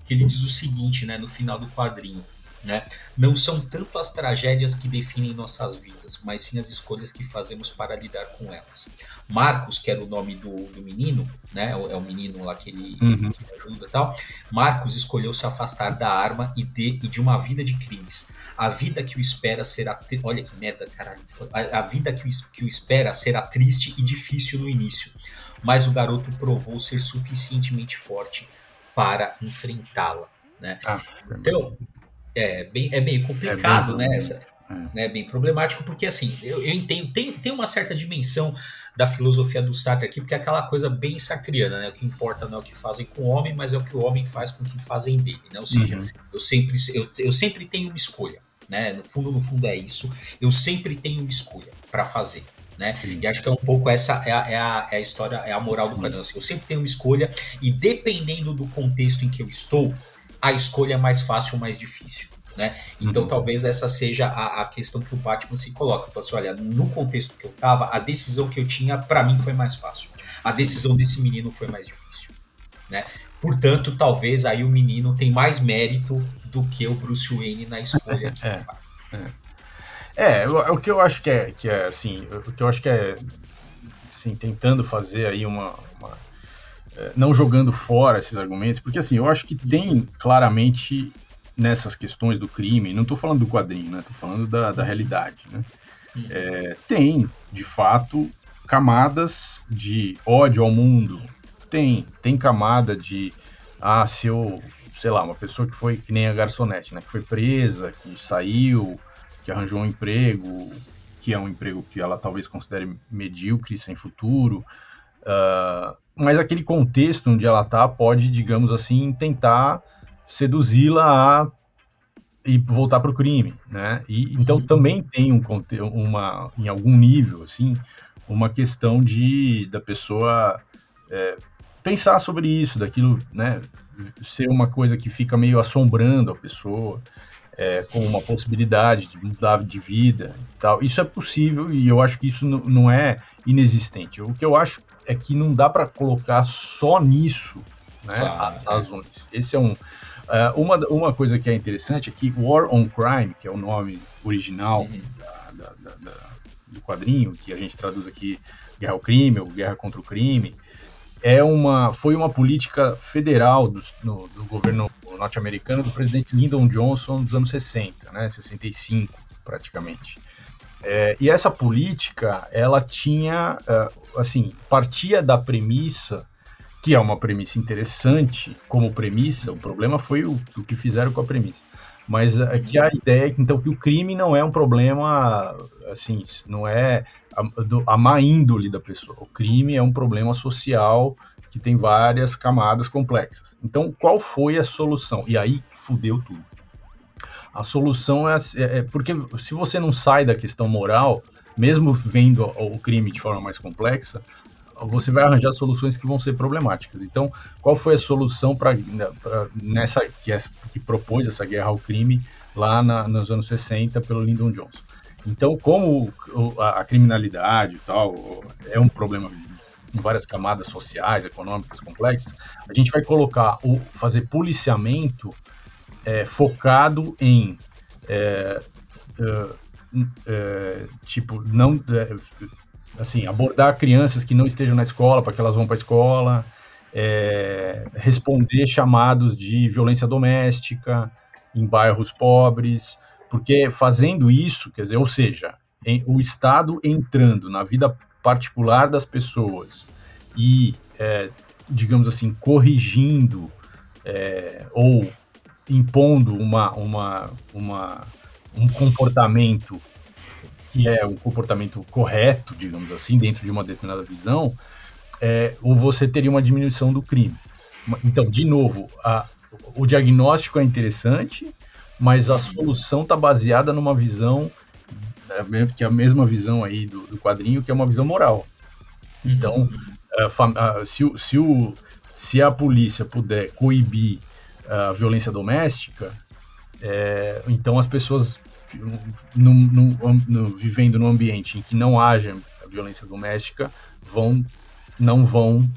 que ele diz o seguinte, né? No final do quadrinho. Né? Não são tanto as tragédias que definem nossas vidas, mas sim as escolhas que fazemos para lidar com elas. Marcos, que era o nome do, do menino, né? É o é menino lá que ele, uhum. que ele ajuda e tal. Marcos escolheu se afastar da arma e de, e de uma vida de crimes. A vida que o espera será. Olha que merda, caralho. A, a vida que o, que o espera será triste e difícil no início. Mas o garoto provou ser suficientemente forte para enfrentá-la. Né? Ah, então, é, bem, é meio complicado, é bem, né? Essa, é. Né, bem problemático, porque assim, eu, eu entendo, tem, tem uma certa dimensão da filosofia do Sartre aqui, porque é aquela coisa bem sartriana, né? O que importa não é o que fazem com o homem, mas é o que o homem faz com o que fazem dele, né? Ou seja, uhum. eu, sempre, eu, eu sempre tenho uma escolha, né? No fundo, no fundo é isso. Eu sempre tenho uma escolha para fazer. Né? E acho que é um pouco essa é a, é a, é a história, é a moral do quadrinho. Assim, eu sempre tenho uma escolha, e dependendo do contexto em que eu estou, a escolha é mais fácil ou mais difícil. Né? Então uhum. talvez essa seja a, a, questão que o Batman se coloca. Fala assim, olha, no contexto que eu tava, a decisão que eu tinha, para mim, foi mais fácil. A decisão desse menino foi mais difícil. Né? Portanto, talvez aí o menino tem mais mérito do que o Bruce Wayne na escolha que é, faz. É. é, o que eu acho que é, que é assim, o que eu acho que é assim, tentando fazer aí uma, não jogando fora esses argumentos, porque assim, eu acho que tem claramente nessas questões do crime, não estou falando do quadrinho, né? Estou falando da, da realidade, né? É, tem, de fato, camadas de ódio ao mundo. Tem, tem camada de, ah, se eu, sei lá, uma pessoa que foi que nem a garçonete, né? Que foi presa, que saiu, que arranjou um emprego, que é um emprego que ela talvez considere medíocre, sem futuro. Uh, mas aquele contexto onde ela tá pode, digamos assim, tentar seduzi-la a e voltar para o crime, né? E então uhum. também tem um uma em algum nível assim uma questão de da pessoa é, pensar sobre isso, daquilo, né? Ser uma coisa que fica meio assombrando a pessoa, é, como uma possibilidade de mudar de vida e tal. Isso é possível e eu acho que isso não é inexistente. O que eu acho é que não dá para colocar só nisso, né? Claro, as é. razões. Esse é um Uh, uma, uma coisa que é interessante é que War on Crime, que é o nome original uhum. da, da, da, do quadrinho, que a gente traduz aqui Guerra ao Crime ou Guerra contra o Crime, é uma, foi uma política federal do, no, do governo norte-americano do presidente Lyndon Johnson dos anos 60, né, 65 praticamente. É, e essa política, ela tinha, uh, assim, partia da premissa que é uma premissa interessante como premissa, o problema foi o, o que fizeram com a premissa. Mas aqui a ideia é que, então, que o crime não é um problema, assim, não é a, do, a má índole da pessoa. O crime é um problema social que tem várias camadas complexas. Então, qual foi a solução? E aí fudeu tudo. A solução é, é, é porque se você não sai da questão moral, mesmo vendo o crime de forma mais complexa, você vai arranjar soluções que vão ser problemáticas. Então, qual foi a solução para nessa que, é, que, propôs essa guerra ao crime lá na, nos anos 60 pelo Lyndon Johnson? Então, como a, a criminalidade e tal é um problema em várias camadas sociais, econômicas complexas, a gente vai colocar o fazer policiamento é, focado em é, é, é tipo não é, assim, abordar crianças que não estejam na escola para que elas vão para a escola, é, responder chamados de violência doméstica em bairros pobres, porque fazendo isso, quer dizer, ou seja, em, o Estado entrando na vida particular das pessoas e, é, digamos assim, corrigindo é, ou impondo uma, uma, uma, um comportamento que é um comportamento correto, digamos assim, dentro de uma determinada visão, é, ou você teria uma diminuição do crime. Então, de novo, a, o diagnóstico é interessante, mas a solução está baseada numa visão, é, que é a mesma visão aí do, do quadrinho, que é uma visão moral. Então, a, a, se, se, o, se a polícia puder coibir a violência doméstica, é, então as pessoas no, no, no, vivendo num ambiente em que não haja violência doméstica vão não vão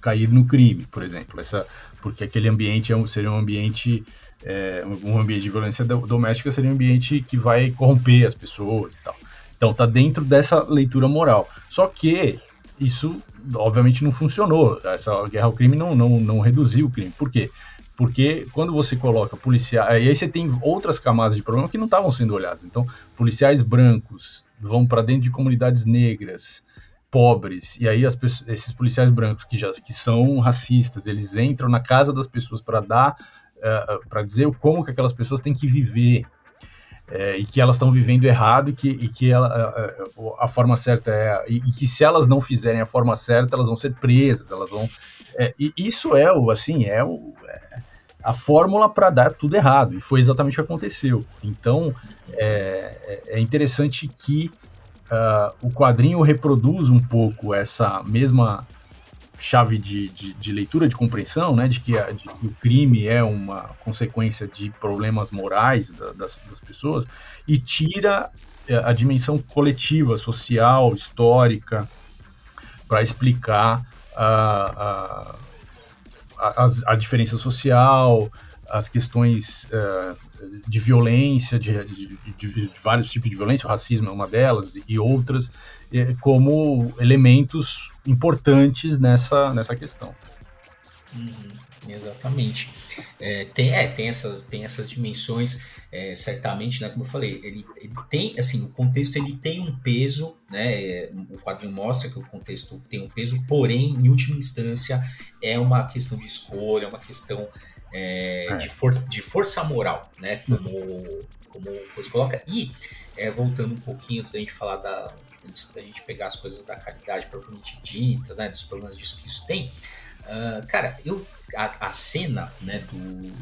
cair no crime, por exemplo, essa porque aquele ambiente é um, seria um ambiente é, um ambiente de violência doméstica seria um ambiente que vai corromper as pessoas e tal. Então tá dentro dessa leitura moral. Só que isso obviamente não funcionou. Essa guerra ao crime não, não, não reduziu o crime. Por quê? Porque quando você coloca policiais. E aí você tem outras camadas de problema que não estavam sendo olhadas. Então, policiais brancos vão para dentro de comunidades negras, pobres, e aí pessoas, esses policiais brancos que já que são racistas, eles entram na casa das pessoas para dar. Uh, eh, para dizer como que aquelas pessoas têm que viver, é, e que elas estão vivendo errado e que, e que ela, a, a, forma certa é e, e, que se elas não fizerem a forma certa elas vão ser presas elas vão é, e isso é o assim é o é, a fórmula para dar tudo errado, e foi exatamente o que aconteceu. Então, é, é, é interessante que uh, o quadrinho reproduz um pouco essa mesma chave de, de, de, leitura, de compreensão, né, de que, a, de que, o crime é uma consequência de problemas morais da, das, das, pessoas, e tira é, a dimensão coletiva, social, histórica, para explicar a, a, a, diferença social, as questões uh, de violência, de, de, de, de, vários tipos de violência, o racismo é uma delas, e outras, como elementos importantes nessa, nessa questão. Uhum. Exatamente. É, tem, é, tem, essas, tem essas dimensões, é, certamente, né? Como eu falei, ele, ele tem, assim, o contexto ele tem um peso, né? É, o quadrinho mostra que o contexto tem um peso, porém, em última instância, é uma questão de escolha, é uma questão é, é. de, for, de força moral, né? Como, como você coloca. E, é, voltando um pouquinho antes da gente falar da. Antes da gente pegar as coisas da caridade propriamente dita, né? Dos problemas disso que isso tem. Uh, cara, eu a, a cena, né, do,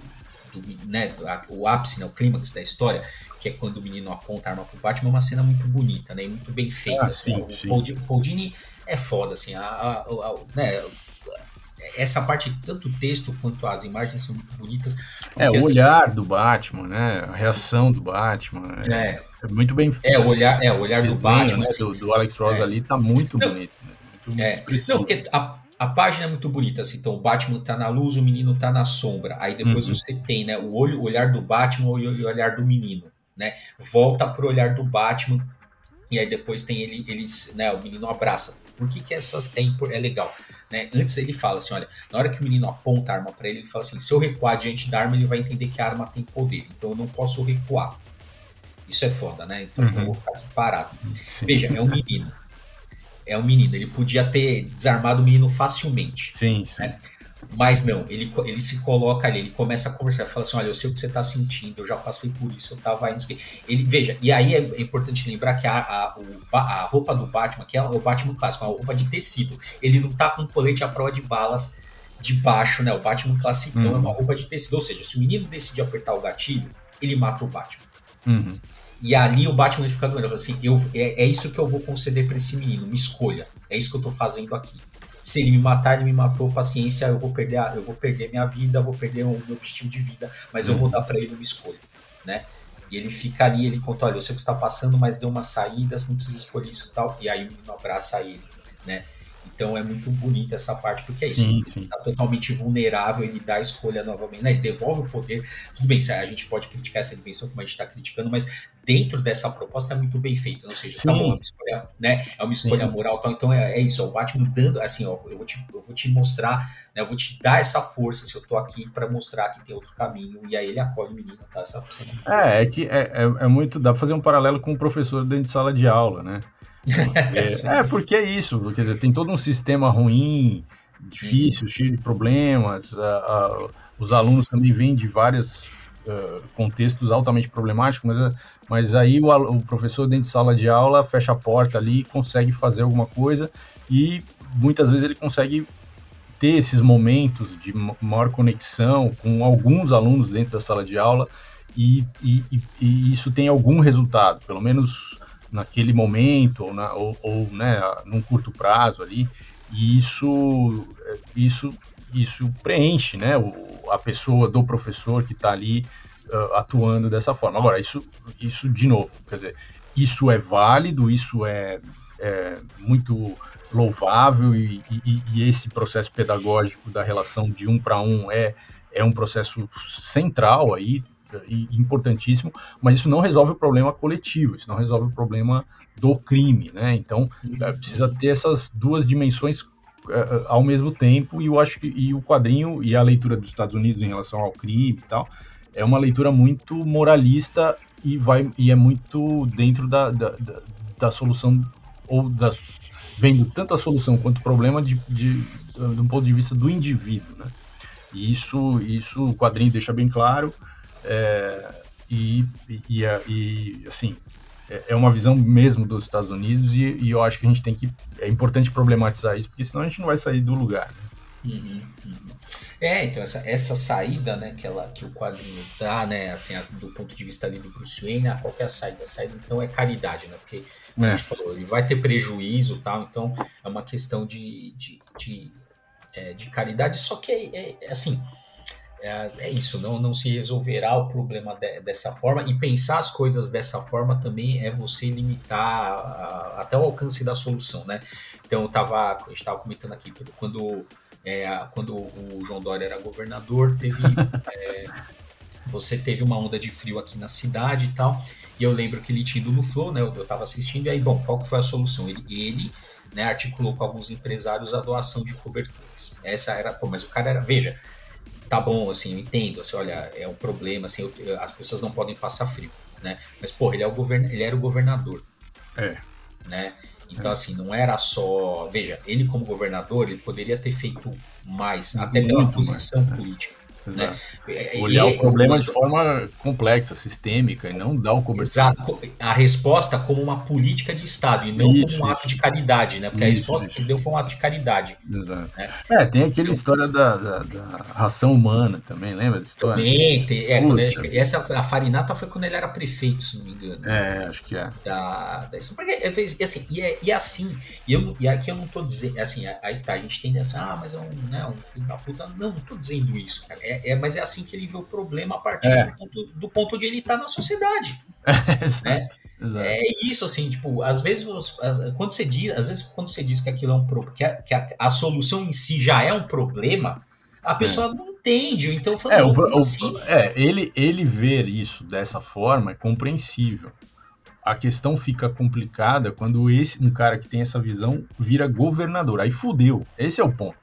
do né, o ápice, né, o clímax da história, que é quando o menino aponta a arma pro Batman, é uma cena muito bonita, né, muito bem feita. Ah, assim, sim, sim. O Paul Dini é foda, assim, a, a, a, né, essa parte, tanto o texto quanto as imagens são muito bonitas. É, o assim, olhar do Batman, né? A reação do Batman. É, é muito bem É, o olhar, é, o olhar do Batman. Né, assim, do, do, Alex Ross é. ali tá muito não, bonito. Né? Muito, é, muito não, porque a, a página é muito bonita, assim, então o Batman tá na luz, o menino tá na sombra. Aí depois uhum. você tem, né, o olho, o olhar do Batman e o olhar do menino, né? Volta pro olhar do Batman e aí depois tem ele, eles, né, o menino abraça. Por que que essas é, é legal, né? Antes ele fala assim, olha, na hora que o menino aponta a arma para ele, ele fala assim, se eu recuar diante da arma, ele vai entender que a arma tem poder. Então eu não posso recuar. Isso é foda, né? Ele fala assim, uhum. não vou ficar aqui parado. Sim. Veja, é um menino é um menino. Ele podia ter desarmado o menino facilmente. Sim, sim. Né? Mas não, ele, ele se coloca ali, ele começa a conversar, fala assim: olha, eu sei o que você está sentindo, eu já passei por isso, eu tava indo. Ele, veja, e aí é importante lembrar que a, a, a roupa do Batman, que é o Batman clássico, é uma roupa de tecido, ele não tá com colete à prova de balas de baixo, né? O Batman clássico uhum. é uma roupa de tecido. Ou seja, se o menino decidir apertar o gatilho, ele mata o Batman. Uhum. E ali o Batman fica doendo. Ele fala assim: eu, é, é isso que eu vou conceder para esse menino, me escolha. É isso que eu tô fazendo aqui. Se ele me matar, ele me matou, paciência, eu vou perder, a, eu vou perder minha vida, vou perder o meu estilo de vida, mas eu vou dar para ele uma escolha, né? E ele fica ali, ele conta, olha, eu sei o que está passando, mas deu uma saída, você não precisa escolher isso e tal. E aí o menino abraça ele, né? Então é muito bonita essa parte, porque é isso. Sim, ele está totalmente vulnerável, ele dá a escolha novamente, né? Ele devolve o poder. Tudo bem, a gente pode criticar essa dimensão como a gente está criticando, mas dentro dessa proposta é muito bem feita. Ou seja, tá bom, é uma escolha, né? É uma escolha Sim. moral tal. Então é, é, isso, é o Batman dando, assim, ó, eu vou te, eu vou te mostrar, né? Eu vou te dar essa força se eu tô aqui para mostrar que tem outro caminho. E aí ele acolhe o menino, tá? Essa é, é que é, é, é muito. Dá pra fazer um paralelo com o professor dentro de sala de aula, né? É, porque é isso, quer dizer, tem todo um sistema ruim, difícil, cheio de problemas. Uh, uh, os alunos também vêm de vários uh, contextos altamente problemáticos, mas, mas aí o, o, professor dentro de sala de aula fecha a porta ali, consegue fazer alguma coisa e muitas vezes ele consegue ter esses momentos de maior conexão com alguns alunos dentro da sala de aula e, e, e isso tem algum resultado, pelo menos naquele momento ou, na, ou, ou né, num curto prazo ali, e isso, isso, isso preenche né, o, a pessoa do professor que está ali uh, atuando dessa forma. Agora, isso, isso de novo, quer dizer, isso é válido, isso é, é muito louvável e, e, e, esse processo pedagógico da relação de um para um é, é um processo central aí importantíssimo, mas isso não resolve o problema coletivo, isso não resolve o problema do crime, né? Então é, precisa ter essas duas dimensões uh, ao mesmo tempo e eu acho que e o quadrinho e a leitura dos Estados Unidos em relação ao crime e tal é uma leitura muito moralista e vai e é muito dentro da, da, da, da solução ou da vendo tanto a solução quanto o problema de, de, de um ponto de vista do indivíduo, né? E isso, isso o quadrinho deixa bem claro. É, e, e, e, assim, é, é uma visão mesmo dos Estados Unidos e, e, eu acho que a gente tem que. É importante problematizar isso, porque senão a gente não vai sair do lugar. Né? Uhum, uhum. É, então essa, essa saída, né, que, ela, que o quadrinho dá, né, assim, do ponto de vista ali do Bruce Wayne, ah, qualquer saída, saída, então é caridade, né, porque é. a gente falou, ele vai ter prejuízo tal, então é uma questão de, de, de, é, de caridade, só que é, é assim, é, é, isso, não, não se resolverá o problema de, dessa forma, e pensar as coisas dessa forma também é você limitar a, até o alcance da solução, né? Então, eu tava, a gente estava comentando aqui, quando, é, quando o João Dória era governador, teve. é, você teve uma onda de frio aqui na cidade e tal, e eu lembro que ele tinha ido no Flow, né? Eu estava assistindo, e aí, bom, qual que foi a solução? Ele, ele né, articulou com alguns empresários a doação de cobertores. Essa era, pô, mas o cara era, veja, tá bom, assim, eu entendo, assim, olha, é um problema, assim, eu, as pessoas não podem passar frio, né? Mas, porra, ele, é o govern, ele era o governador. É. Né? Então, é. assim, não era só. Veja, ele como governador, ele poderia ter feito mais, até pela posição mais, é. Política. Né? Olhar e, o problema de forma complexa, sistêmica, e não dar o cobertura. Exato. A resposta como uma política de Estado e não isso, como um ato de caridade, né? Porque isso, a resposta isso. que ele deu foi um ato de caridade. Exato. Né? É, tem aquela história da, da, da, ração humana também, lembra da história? Também, tem, é, ele, essa, a Farinata foi quando ele era prefeito, se não me engano. É, acho que é. Da, da, porque, é, e, assim, e, é, e é assim, e, eu, e aqui eu não tô dizendo, assim, aí tá, a gente tem essa, ah, mas é um, né, um filho da puta. Não, não tô dizendo isso, cara. É, é, mas é assim que ele vê o problema a partir é. do, ponto, do ponto de ele estar tá na sociedade. né? É isso, assim, tipo, às vezes quando você diz, às vezes quando você diz que aquilo é um problema, que, a, que a, a, solução em si já é um problema, a pessoa é. não entende. Então, falo, é, o, assim? é ele, ele ver isso dessa forma é compreensível. A questão fica complicada quando esse um cara que tem essa visão vira governador. Aí fudeu. Esse é o ponto.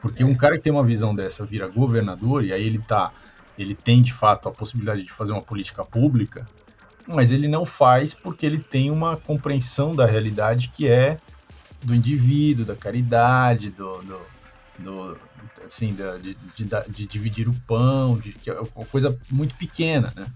Porque um cara que tem uma visão dessa vira governador e aí ele tá, ele tem de fato a possibilidade de fazer uma política pública, mas ele não faz porque ele tem uma compreensão da realidade que é do indivíduo, da caridade, do, do, do assim, de, de, de, de, dividir o pão, de, que é uma coisa muito pequena, né?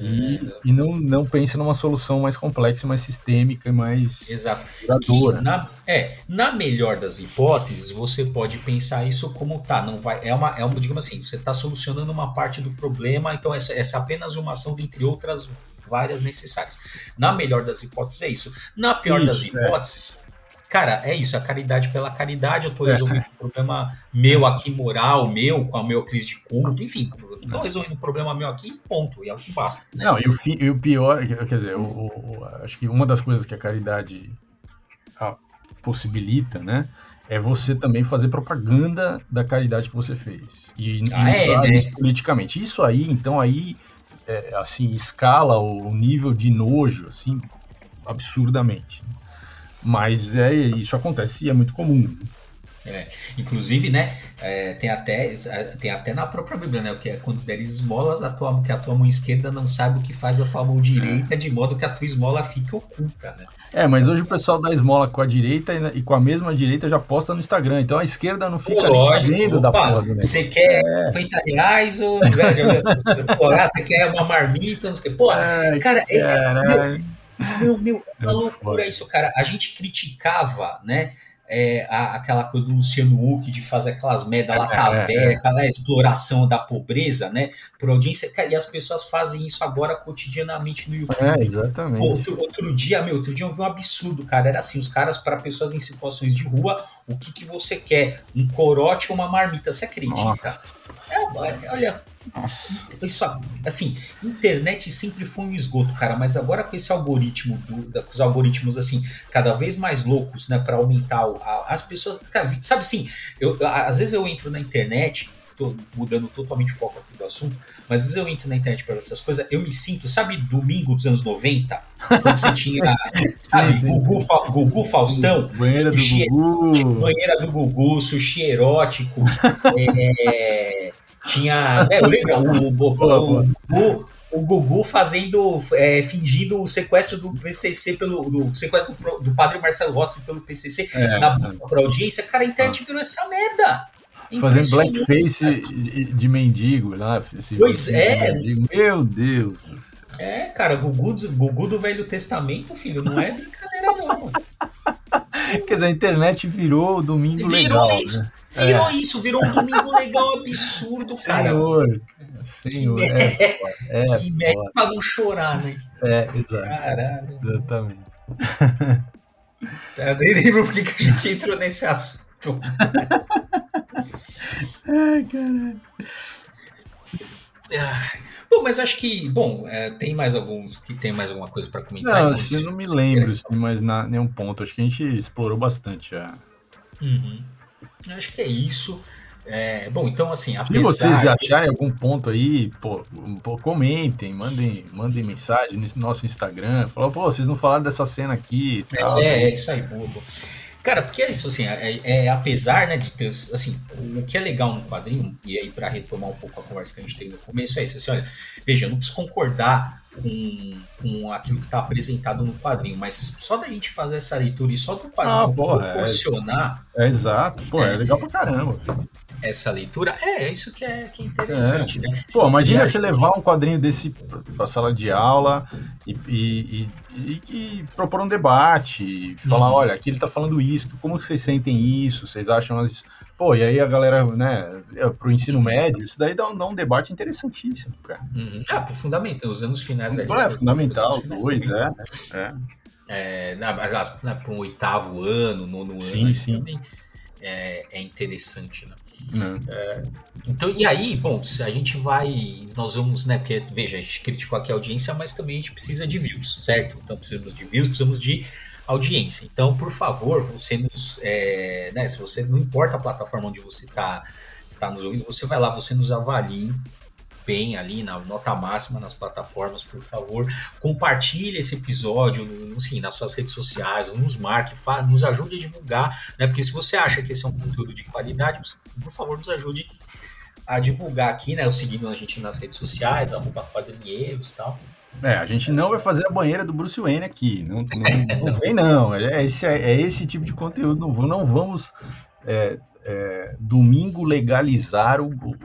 E, é. e não, não pensa numa solução mais complexa, mais sistêmica e mais Exato. duradoura. na, é, na melhor das hipóteses, você pode pensar isso como tá, não vai. É uma, é uma digamos assim, você está solucionando uma parte do problema, então essa, essa é apenas uma ação dentre outras várias necessárias. Na melhor das hipóteses é isso. Na pior isso, das é. hipóteses, é. Cara, é isso, a caridade pela caridade, eu tô é. resolvendo um problema meu aqui, moral, meu, com a meu crise de culto, enfim, tô resolvendo um problema meu aqui, ponto, e é o que basta. Né? Não, e o, e o pior, quer dizer, o, o, acho que uma das coisas que a caridade possibilita, né? É você também fazer propaganda da caridade que você fez. E, ah, e é, né? politicamente. Isso aí, então, aí, é, assim, escala o nível de nojo, assim, absurdamente. Mas é, isso acontece e é muito comum. É. Inclusive, né, é, tem, até, tem até na própria Bíblia, né, que é quando der esmolas, a tua, que a tua mão esquerda não sabe o que faz a tua mão direita, de modo que a tua esmola fique oculta, né? É, mas hoje o pessoal dá esmola com a direita e, e com a mesma direita já posta no Instagram, então a esquerda não fica Lógico, da porra, né? Você quer é. 50 reais ou ah, você quer uma marmita, não sei o que. Pô, cara, é, é, meu, meu, é uma loucura isso, cara. A gente criticava, né? é, a, aquela coisa do Luciano Huck de fazer aquelas merda lá, é, velha, aquela exploração da pobreza, né? Por audiência, e as pessoas fazem isso agora cotidianamente no YouTube. É, exatamente. Outro, outro, dia, meu, outro dia eu vi um absurdo, cara. Era assim, os caras, para pessoas em situações de rua, o que, que você quer? Um corote ou uma marmita? Você acredita? É, olha, isso, assim, internet sempre foi um esgoto, cara, mas agora com esse algoritmo, do, com os algoritmos, assim, cada vez mais loucos, né, para aumentar a, as pessoas, sabe assim, eu, às vezes eu entro na internet, tô mudando totalmente o foco aqui do assunto, mas às vezes eu entro na internet para ver essas coisas, eu me sinto, sabe, domingo dos anos 90, quando você tinha, sabe, Gugu, Gugu Faustão, banheira sushi, do Gugu, banheira do Gugu, sushi erótico, é, tinha. É, eu lembro, o, o, o, o, Gugu fazendo. É, fingindo o sequestro do PCC pelo. Do sequestro do, do padre Marcelo Rossi pelo PCC é, na pra audiência. Cara, a internet virou essa merda. Fazendo blackface de, de mendigo lá. Pois é. Meu Deus. É, cara, Gugu, Gugu do Velho Testamento, filho, não é brincadeira, não. Quer dizer, a internet virou o domingo virou legal. Isso, né? Virou é. isso, virou um domingo legal absurdo, cara. Senhor, senhor. Que é, é, que merda pra não chorar, né? É, exato. Caralho. Exatamente. Eu nem lembro porque que a gente entrou nesse assunto. Ai, caralho. Bom, mas acho que, bom, é, tem mais alguns que tem mais alguma coisa para comentar. Não, eu não me lembro, assim, mas na nenhum ponto. Acho que a gente explorou bastante já. Uhum. Acho que é isso. É, bom, então assim, apesar... Se vocês acharem algum ponto aí, pô, pô, comentem, mandem, mandem mensagem no nosso Instagram, falou, pô, vocês não falaram dessa cena aqui. Tal, é, é, isso aí, bobo. Cara, porque é isso, assim, é, é, apesar, né, de ter, assim, o que é legal no quadrinho, e aí para retomar um pouco a conversa que a gente teve no começo, é isso, assim, olha, veja, eu não preciso concordar com, com aquilo que está apresentado no quadrinho, mas só da gente fazer essa leitura e só do quadrinho ah, porra, é proporcionar. É, é, exato, pô, é, é legal pra caramba. Essa leitura, é, é isso que é, que é interessante, é. né? Pô, imagina você levar um quadrinho desse pra sala de aula e, e, e, e propor um debate, falar, uhum. olha, aqui ele tá falando isso, como vocês sentem isso, vocês acham as Pô, e aí a galera, né, é, pro ensino médio, isso daí dá, dá um debate interessantíssimo, cara. Uhum. Ah, pro fundamental, os anos finais ali. É, fundamental, dois, é, é. É, para um oitavo ano, nono sim, ano, sim. Também é, é interessante, né? É. é, então, e aí, bom, a gente vai, nós vamos, né, porque, veja, a gente criticou aqui a audiência, mas também a gente precisa de views, certo? Então, precisamos de views, precisamos de audiência. Então, por favor, você nos, é, né, se você não importa a plataforma onde você tá, está nos ouvindo, você vai lá, você nos avalie bem ali na nota máxima nas plataformas, por favor. Compartilhe esse episódio assim, nas suas redes sociais, nos marque, nos ajude a divulgar, né? Porque se você acha que esse é um conteúdo de qualidade, por favor, nos ajude a divulgar aqui, né? Seguindo a gente nas redes sociais, arroba quadrinheiros e tal. É, a gente não vai fazer a banheira do Bruce Wayne aqui. Não, não, não vem, não. É esse, é esse tipo de conteúdo. Não, não vamos é, é, domingo legalizar o.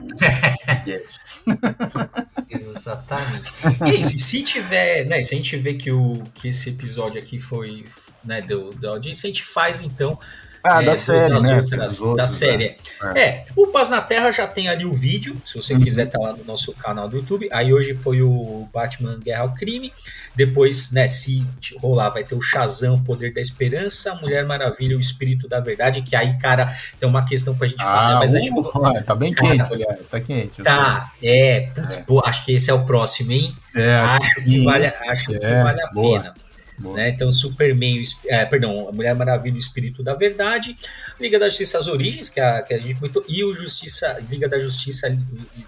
Exatamente. E isso, se tiver, né? Se a gente vê que, o, que esse episódio aqui foi, né, deu, deu audiência, a gente faz então Ah, é, da série, das né? Outras, outros, da série. É. é. o Paz na Terra já tem ali o vídeo, se você uhum. quiser estar tá lá no nosso canal do YouTube. Aí hoje foi o Batman Guerra ao Crime. Depois, né, se rolar, vai ter o Shazam, o Poder da Esperança, Mulher Maravilha, o Espírito da Verdade, que aí, cara, tem uma questão pra gente ah, falar, mas uh, a gente... Uh, tá bem cara, quente, aliás, tá quente. Tá, é, putz, é. Pô, acho que esse é o próximo, hein? É, acho que vale, acho que vale a boa. pena. Né? Então, Superman, é, perdão, a Mulher Maravilha, o Espírito da Verdade, Liga da Justiça, as Origens, que a, que a gente comentou, e o Justiça, Liga da Justiça,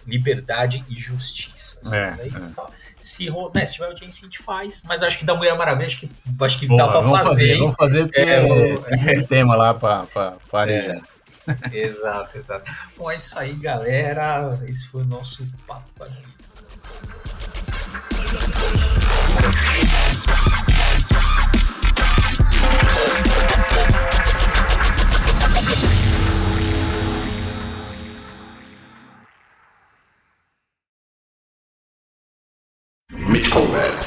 Liberdade e Justiça. É, é. Se, né, se tiver audiência, a gente faz, mas acho que da Mulher Maravilha, acho que, acho que dá pra vamos fazer. fazer vamos fazer porque é, é, tema lá pra, pra, pra é. Exato, exato. Bom, é isso aí, galera. Esse foi o nosso papo com a Combat.